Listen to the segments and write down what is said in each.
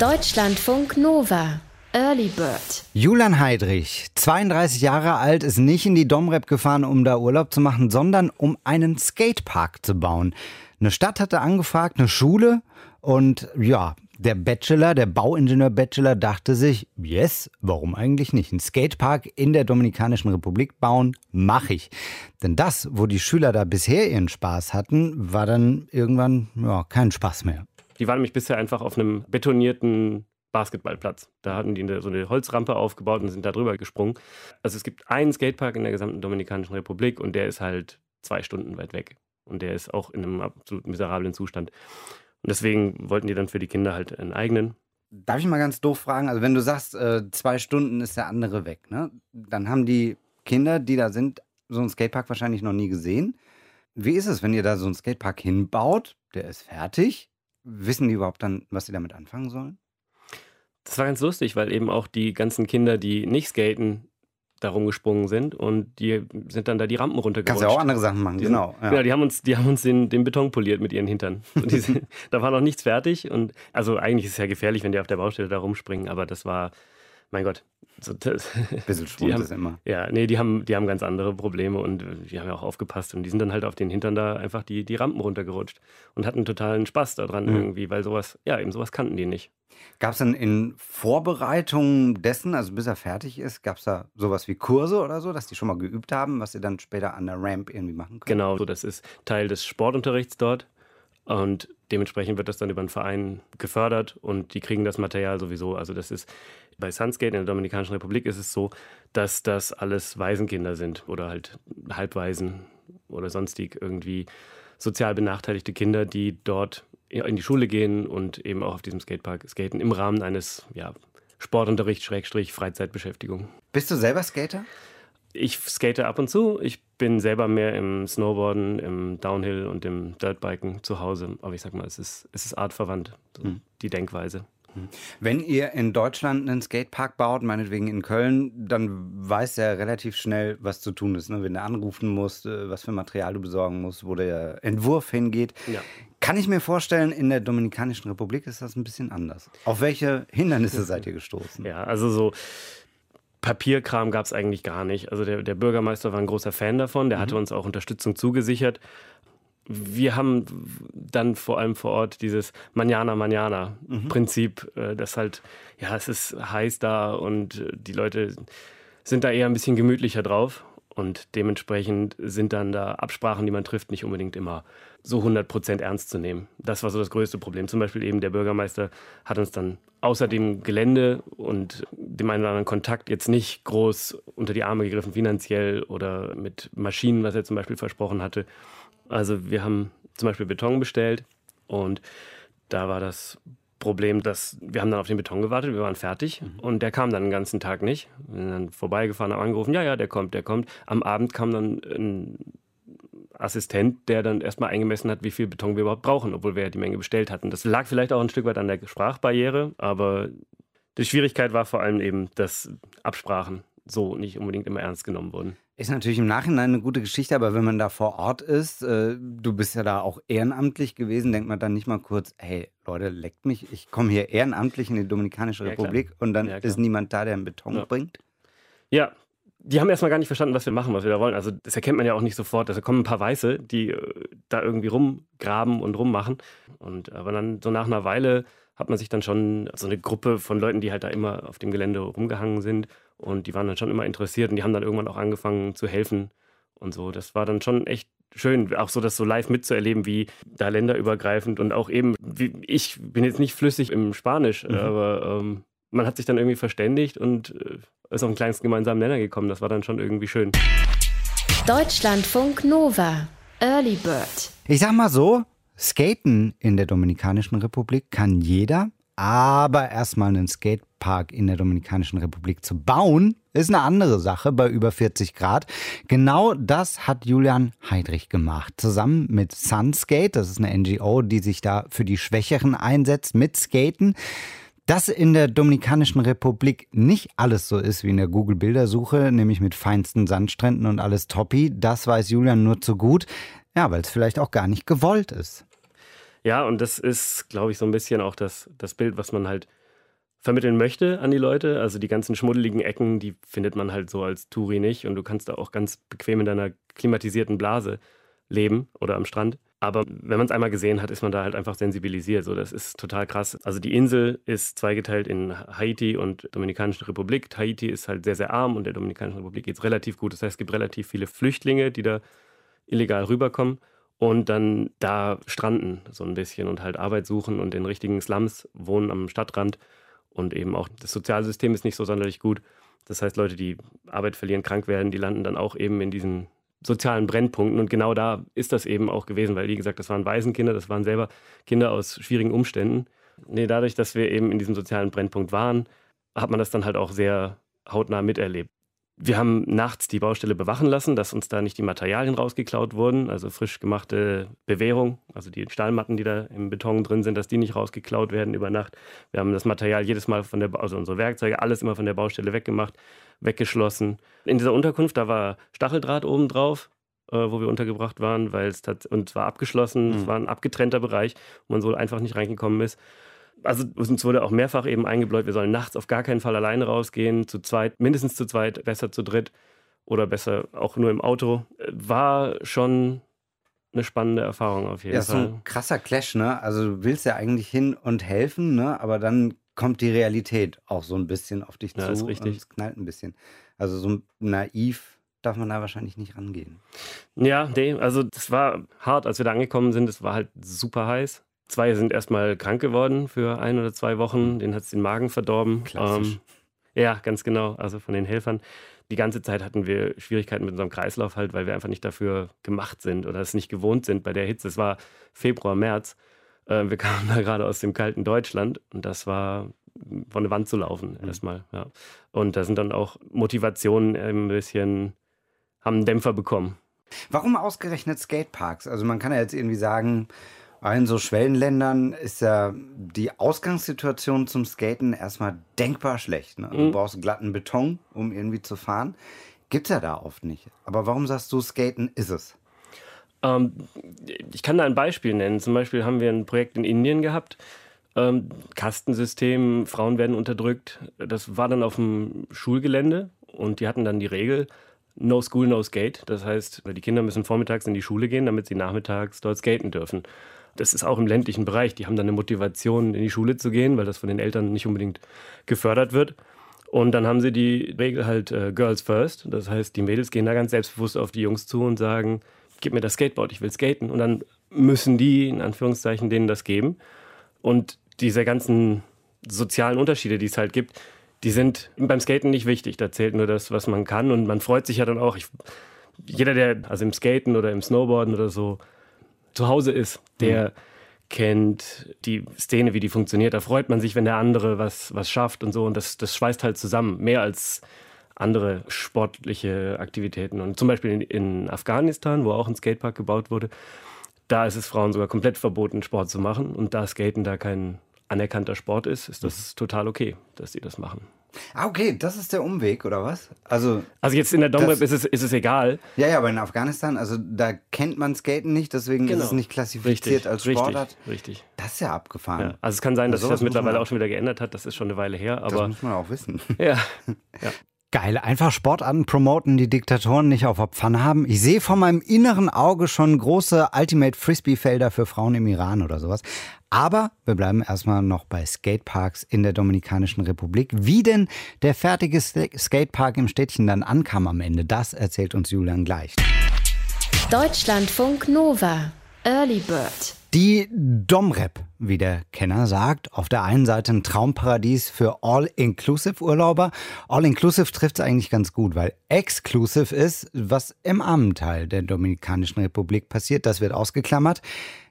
Deutschlandfunk Nova. Early Bird. Julian Heidrich, 32 Jahre alt, ist nicht in die Domrep gefahren, um da Urlaub zu machen, sondern um einen Skatepark zu bauen. Eine Stadt hatte angefragt, eine Schule und ja, der Bachelor, der Bauingenieur-Bachelor dachte sich, yes, warum eigentlich nicht? Ein Skatepark in der Dominikanischen Republik bauen, mache ich. Denn das, wo die Schüler da bisher ihren Spaß hatten, war dann irgendwann ja, kein Spaß mehr. Die waren nämlich bisher einfach auf einem betonierten Basketballplatz. Da hatten die so eine Holzrampe aufgebaut und sind da drüber gesprungen. Also es gibt einen Skatepark in der gesamten Dominikanischen Republik und der ist halt zwei Stunden weit weg. Und der ist auch in einem absolut miserablen Zustand. Und deswegen wollten die dann für die Kinder halt einen eigenen. Darf ich mal ganz doof fragen? Also wenn du sagst, äh, zwei Stunden ist der andere weg, ne? Dann haben die Kinder, die da sind, so einen Skatepark wahrscheinlich noch nie gesehen. Wie ist es, wenn ihr da so einen Skatepark hinbaut? Der ist fertig. Wissen die überhaupt dann, was sie damit anfangen sollen? Das war ganz lustig, weil eben auch die ganzen Kinder, die nicht skaten, da rumgesprungen sind und die sind dann da die Rampen runtergerutscht. Kannst ja auch andere Sachen machen, die genau. Sind, ja. Genau, die haben uns, die haben uns den, den Beton poliert mit ihren Hintern. Sind, da war noch nichts fertig und also eigentlich ist es ja gefährlich, wenn die auf der Baustelle da rumspringen, aber das war, mein Gott. So, das, Bisschen Schwund ist immer. Ja, nee, die haben, die haben ganz andere Probleme und die haben ja auch aufgepasst und die sind dann halt auf den Hintern da einfach die, die Rampen runtergerutscht und hatten totalen Spaß daran mhm. irgendwie, weil sowas, ja, eben sowas kannten die nicht. Gab es dann in Vorbereitung dessen, also bis er fertig ist, gab es da sowas wie Kurse oder so, dass die schon mal geübt haben, was sie dann später an der Ramp irgendwie machen können? Genau, so das ist Teil des Sportunterrichts dort. Und dementsprechend wird das dann über den Verein gefördert und die kriegen das Material sowieso. Also das ist bei Sunskate in der Dominikanischen Republik ist es so, dass das alles Waisenkinder sind oder halt Halbwaisen oder sonstig irgendwie sozial benachteiligte Kinder, die dort in die Schule gehen und eben auch auf diesem Skatepark skaten im Rahmen eines ja, Sportunterrichts, Schrägstrich, Freizeitbeschäftigung. Bist du selber Skater? Ich skate ab und zu. Ich bin selber mehr im Snowboarden, im Downhill und im Dirtbiken zu Hause. Aber ich sag mal, es ist, es ist artverwandt, so hm. die Denkweise. Hm. Wenn ihr in Deutschland einen Skatepark baut, meinetwegen in Köln, dann weiß er relativ schnell, was zu tun ist. Ne? Wenn er anrufen muss, äh, was für Material du besorgen musst, wo der Entwurf hingeht. Ja. Kann ich mir vorstellen, in der Dominikanischen Republik ist das ein bisschen anders. Auf welche Hindernisse seid ihr gestoßen? Ja, also so Papierkram gab es eigentlich gar nicht. Also der, der, Bürgermeister war ein großer Fan davon, der mhm. hatte uns auch Unterstützung zugesichert. Wir haben dann vor allem vor Ort dieses Manjana Manjana mhm. Prinzip, äh, das halt, ja, es ist heiß da und die Leute sind da eher ein bisschen gemütlicher drauf. Und dementsprechend sind dann da Absprachen, die man trifft, nicht unbedingt immer so 100 Prozent ernst zu nehmen. Das war so das größte Problem. Zum Beispiel eben der Bürgermeister hat uns dann außer dem Gelände und dem einen oder anderen Kontakt jetzt nicht groß unter die Arme gegriffen, finanziell oder mit Maschinen, was er zum Beispiel versprochen hatte. Also wir haben zum Beispiel Beton bestellt und da war das Problem, dass wir haben dann auf den Beton gewartet, wir waren fertig mhm. und der kam dann den ganzen Tag nicht. Wir sind dann vorbeigefahren, haben angerufen, ja, ja, der kommt, der kommt. Am Abend kam dann ein Assistent, der dann erstmal eingemessen hat, wie viel Beton wir überhaupt brauchen, obwohl wir ja die Menge bestellt hatten. Das lag vielleicht auch ein Stück weit an der Sprachbarriere, aber die Schwierigkeit war vor allem eben, dass Absprachen so nicht unbedingt immer ernst genommen wurden. Ist natürlich im Nachhinein eine gute Geschichte, aber wenn man da vor Ort ist, äh, du bist ja da auch ehrenamtlich gewesen, denkt man dann nicht mal kurz, hey Leute, leckt mich, ich komme hier ehrenamtlich in die Dominikanische ja, Republik klar. und dann ja, ist niemand da, der einen Beton ja. bringt? Ja, die haben erstmal gar nicht verstanden, was wir machen, was wir da wollen. Also das erkennt man ja auch nicht sofort. Also kommen ein paar Weiße, die äh, da irgendwie rumgraben und rummachen. Und aber dann so nach einer Weile hat man sich dann schon so eine Gruppe von Leuten, die halt da immer auf dem Gelände rumgehangen sind und die waren dann schon immer interessiert und die haben dann irgendwann auch angefangen zu helfen und so. Das war dann schon echt schön, auch so das so live mitzuerleben, wie da länderübergreifend und auch eben, wie, ich bin jetzt nicht flüssig im Spanisch, mhm. aber ähm, man hat sich dann irgendwie verständigt und äh, ist auf einen kleinsten gemeinsamen Nenner gekommen. Das war dann schon irgendwie schön. Deutschlandfunk Nova, Early Bird. Ich sag mal so, Skaten in der Dominikanischen Republik kann jeder, aber erstmal einen Skatepark in der Dominikanischen Republik zu bauen, ist eine andere Sache bei über 40 Grad. Genau das hat Julian Heidrich gemacht. Zusammen mit Sunskate, das ist eine NGO, die sich da für die Schwächeren einsetzt, mit Skaten. Dass in der Dominikanischen Republik nicht alles so ist wie in der Google-Bildersuche, nämlich mit feinsten Sandstränden und alles toppi, das weiß Julian nur zu gut. Ja, weil es vielleicht auch gar nicht gewollt ist. Ja, und das ist, glaube ich, so ein bisschen auch das, das Bild, was man halt vermitteln möchte an die Leute. Also die ganzen schmuddeligen Ecken, die findet man halt so als Touri nicht. Und du kannst da auch ganz bequem in deiner klimatisierten Blase leben oder am Strand. Aber wenn man es einmal gesehen hat, ist man da halt einfach sensibilisiert. So, das ist total krass. Also die Insel ist zweigeteilt in Haiti und Dominikanische Republik. Haiti ist halt sehr, sehr arm und der Dominikanischen Republik geht es relativ gut. Das heißt, es gibt relativ viele Flüchtlinge, die da illegal rüberkommen und dann da stranden so ein bisschen und halt Arbeit suchen und in richtigen Slums wohnen am Stadtrand. Und eben auch das Sozialsystem ist nicht so sonderlich gut. Das heißt, Leute, die Arbeit verlieren, krank werden, die landen dann auch eben in diesen sozialen Brennpunkten. Und genau da ist das eben auch gewesen, weil, wie gesagt, das waren Waisenkinder, das waren selber Kinder aus schwierigen Umständen. Nee, dadurch, dass wir eben in diesem sozialen Brennpunkt waren, hat man das dann halt auch sehr hautnah miterlebt. Wir haben nachts die Baustelle bewachen lassen, dass uns da nicht die Materialien rausgeklaut wurden, also frisch gemachte Bewährung, also die Stahlmatten, die da im Beton drin sind, dass die nicht rausgeklaut werden über Nacht. Wir haben das Material jedes Mal von der, also unsere Werkzeuge, alles immer von der Baustelle weggemacht, weggeschlossen. In dieser Unterkunft, da war Stacheldraht oben drauf, äh, wo wir untergebracht waren, weil es und es war abgeschlossen, mhm. es war ein abgetrennter Bereich, wo man so einfach nicht reingekommen ist also uns wurde auch mehrfach eben eingebläut, wir sollen nachts auf gar keinen Fall alleine rausgehen, zu zweit, mindestens zu zweit, besser zu dritt oder besser auch nur im Auto. War schon eine spannende Erfahrung auf jeden ja, Fall. Ja, so ein krasser Clash, ne? Also du willst ja eigentlich hin und helfen, ne? Aber dann kommt die Realität auch so ein bisschen auf dich ja, zu ist richtig. und es knallt ein bisschen. Also so naiv darf man da wahrscheinlich nicht rangehen. Ja, nee, also das war hart, als wir da angekommen sind. Es war halt super heiß. Zwei sind erstmal krank geworden für ein oder zwei Wochen. Den hat es den Magen verdorben. Ähm, ja, ganz genau. Also von den Helfern. Die ganze Zeit hatten wir Schwierigkeiten mit unserem Kreislauf halt, weil wir einfach nicht dafür gemacht sind oder es nicht gewohnt sind bei der Hitze. Es war Februar, März. Äh, wir kamen da gerade aus dem kalten Deutschland und das war von der Wand zu laufen mhm. erstmal. Ja. Und da sind dann auch Motivationen ein bisschen, haben einen Dämpfer bekommen. Warum ausgerechnet Skateparks? Also man kann ja jetzt irgendwie sagen, in so Schwellenländern ist ja die Ausgangssituation zum Skaten erstmal denkbar schlecht. Ne? Du mhm. brauchst glatten Beton, um irgendwie zu fahren. Gibt es ja da oft nicht. Aber warum sagst du, Skaten ist es? Ähm, ich kann da ein Beispiel nennen. Zum Beispiel haben wir ein Projekt in Indien gehabt. Ähm, Kastensystem, Frauen werden unterdrückt. Das war dann auf dem Schulgelände und die hatten dann die Regel, No School, No Skate. Das heißt, die Kinder müssen vormittags in die Schule gehen, damit sie nachmittags dort skaten dürfen. Das ist auch im ländlichen Bereich. Die haben dann eine Motivation, in die Schule zu gehen, weil das von den Eltern nicht unbedingt gefördert wird. Und dann haben sie die Regel halt äh, Girls First. Das heißt, die Mädels gehen da ganz selbstbewusst auf die Jungs zu und sagen, gib mir das Skateboard, ich will skaten. Und dann müssen die, in Anführungszeichen, denen das geben. Und diese ganzen sozialen Unterschiede, die es halt gibt, die sind beim Skaten nicht wichtig. Da zählt nur das, was man kann. Und man freut sich ja dann auch. Ich, jeder, der also im Skaten oder im Snowboarden oder so zu Hause ist, der mhm. kennt die Szene, wie die funktioniert. Da freut man sich, wenn der andere was, was schafft und so. Und das, das schweißt halt zusammen, mehr als andere sportliche Aktivitäten. Und zum Beispiel in, in Afghanistan, wo auch ein Skatepark gebaut wurde, da ist es Frauen sogar komplett verboten, Sport zu machen. Und da Skaten da kein anerkannter Sport ist, ist das mhm. total okay, dass sie das machen. Ah, okay, das ist der Umweg, oder was? Also, also jetzt in der Domrep ist es, ist es egal. Ja, ja, aber in Afghanistan, also da kennt man Skaten nicht, deswegen genau. ist es nicht klassifiziert richtig, als Sportart. Richtig, richtig. Das ist ja abgefahren. Ja, also es kann sein, dass sich das mittlerweile auch schon wieder geändert hat, das ist schon eine Weile her. Aber das muss man auch wissen. Ja, ja. Geil, einfach Sportarten promoten, die Diktatoren nicht auf der Pfanne haben. Ich sehe vor meinem inneren Auge schon große Ultimate Frisbee-Felder für Frauen im Iran oder sowas. Aber wir bleiben erstmal noch bei Skateparks in der Dominikanischen Republik. Wie denn der fertige Skatepark im Städtchen dann ankam am Ende, das erzählt uns Julian gleich. Deutschlandfunk Nova, Early Bird. Die Domrep, wie der Kenner sagt, auf der einen Seite ein Traumparadies für All-Inclusive-Urlauber. All-Inclusive trifft es eigentlich ganz gut, weil Exclusive ist, was im armen Teil der Dominikanischen Republik passiert. Das wird ausgeklammert.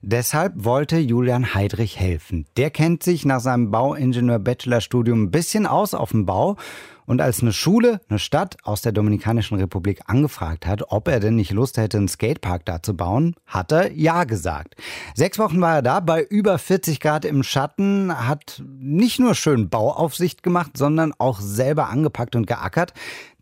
Deshalb wollte Julian Heidrich helfen. Der kennt sich nach seinem Bauingenieur-Bachelorstudium ein bisschen aus auf dem Bau und als eine Schule, eine Stadt aus der Dominikanischen Republik angefragt hat, ob er denn nicht Lust hätte, einen Skatepark da zu bauen, hat er ja gesagt. Sechs Wochen war er da, bei über 40 Grad im Schatten, hat nicht nur schön Bauaufsicht gemacht, sondern auch selber angepackt und geackert.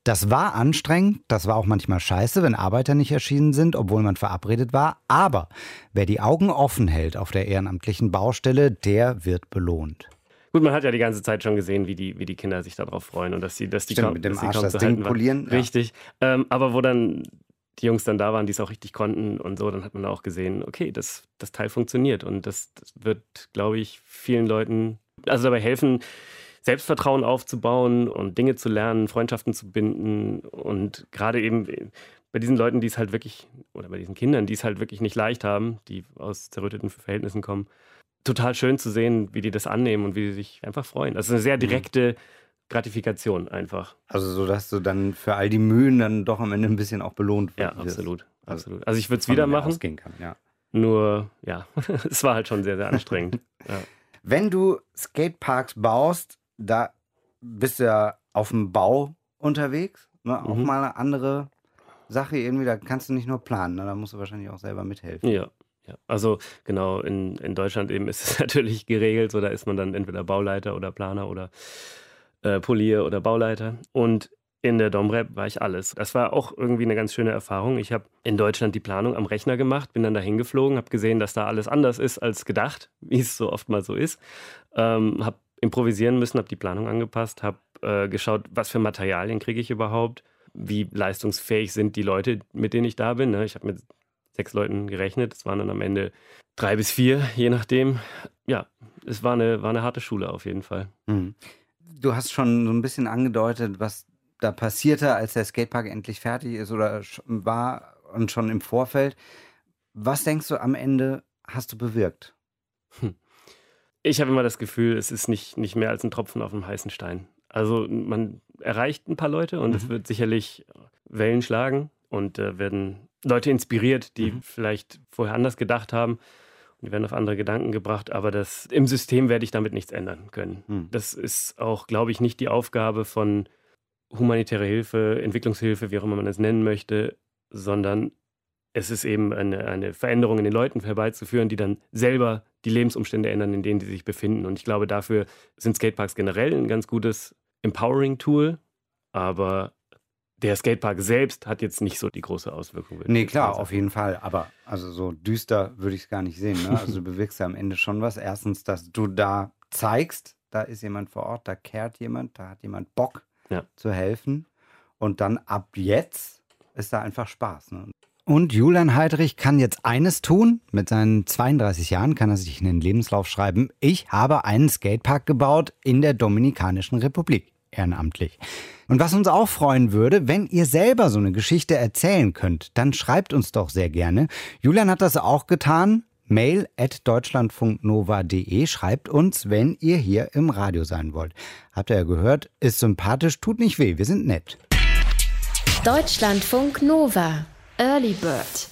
Das war anstrengend, das war auch manchmal scheiße, wenn Arbeiter nicht erschienen sind, obwohl man verabredet war. Aber wer die Augen offen hält auf der ehrenamtlichen Baustelle, der wird belohnt. Gut, man hat ja die ganze Zeit schon gesehen, wie die, wie die Kinder sich darauf freuen und dass sie, dass die Stimmt, kaum, mit dem Arsch das Ding halten polieren, ja. Richtig. Ähm, aber wo dann die Jungs dann da waren, die es auch richtig konnten und so, dann hat man auch gesehen, okay, das, das Teil funktioniert und das, das wird, glaube ich, vielen Leuten also dabei helfen, Selbstvertrauen aufzubauen und Dinge zu lernen, Freundschaften zu binden und gerade eben bei diesen Leuten, die es halt wirklich, oder bei diesen Kindern, die es halt wirklich nicht leicht haben, die aus zerrütteten Verhältnissen kommen, total schön zu sehen, wie die das annehmen und wie sie sich einfach freuen. Das ist eine sehr Mhm. direkte Gratifikation einfach. Also so, dass du dann für all die Mühen dann doch am Ende ein bisschen auch belohnt Ja, wirst. absolut. Also, absolut. Also ich würde es wieder der machen, kann, ja. nur ja, es war halt schon sehr, sehr anstrengend. ja. Wenn du Skateparks baust, da bist du ja auf dem Bau unterwegs. Ne? Auch Mhm. mal eine andere Sache irgendwie. Da kannst du nicht nur planen, ne? da musst du wahrscheinlich auch selber mithelfen. Ja, ja. Also genau, in, in Deutschland eben ist es natürlich geregelt, so da ist man dann entweder Bauleiter oder Planer oder äh, Polier oder Bauleiter. Und in der Domrep war ich alles. Das war auch irgendwie eine ganz schöne Erfahrung. Ich habe in Deutschland die Planung am Rechner gemacht, bin dann da hingeflogen, habe gesehen, dass da alles anders ist als gedacht, wie es so oft mal so ist. Ähm, habe improvisieren müssen, habe die Planung angepasst, habe äh, geschaut, was für Materialien kriege ich überhaupt, wie leistungsfähig sind die Leute, mit denen ich da bin. Ne? Ich habe mit sechs Leuten gerechnet, es waren dann am Ende drei bis vier, je nachdem. Ja, es war eine, war eine harte Schule auf jeden Fall. Mhm. Du hast schon so ein bisschen angedeutet, was da passierte, als der Skatepark endlich fertig ist oder war und schon im Vorfeld. Was denkst du am Ende hast du bewirkt? Ich habe immer das Gefühl, es ist nicht, nicht mehr als ein Tropfen auf dem heißen Stein. Also man erreicht ein paar Leute und es wird sicherlich Wellen schlagen und äh, werden Leute inspiriert, die Mhm. vielleicht vorher anders gedacht haben und die werden auf andere Gedanken gebracht, aber das, im System werde ich damit nichts ändern können. Mhm. Das ist auch, glaube ich, nicht die Aufgabe von humanitärer Hilfe, Entwicklungshilfe, wie auch immer man es nennen möchte, sondern es ist eben eine, eine Veränderung in den Leuten herbeizuführen, die dann selber die Lebensumstände ändern, in denen sie sich befinden. Und ich glaube, dafür sind Skateparks generell ein ganz gutes Empowering-Tool, aber der Skatepark selbst hat jetzt nicht so die große Auswirkung. Nee, klar, auf jeden Fall. Aber also so düster würde ich es gar nicht sehen. Ne? Also du bewirkst ja am Ende schon was. Erstens, dass du da zeigst, da ist jemand vor Ort, da kehrt jemand, da hat jemand Bock Ja. zu helfen. Und dann ab jetzt ist da einfach Spaß. Ne? Und Julian Heidrich kann jetzt eines tun. Mit seinen 32 Jahren kann er sich in den Lebenslauf schreiben. Ich habe einen Skatepark gebaut in der Dominikanischen Republik. Ehrenamtlich. Und was uns auch freuen würde, wenn ihr selber so eine Geschichte erzählen könnt, dann schreibt uns doch sehr gerne. Julian hat das auch getan. Mail at deutschlandfunknova.de schreibt uns, wenn ihr hier im Radio sein wollt. Habt ihr ja gehört, ist sympathisch, tut nicht weh, wir sind nett. Deutschlandfunk Nova. Early Bird.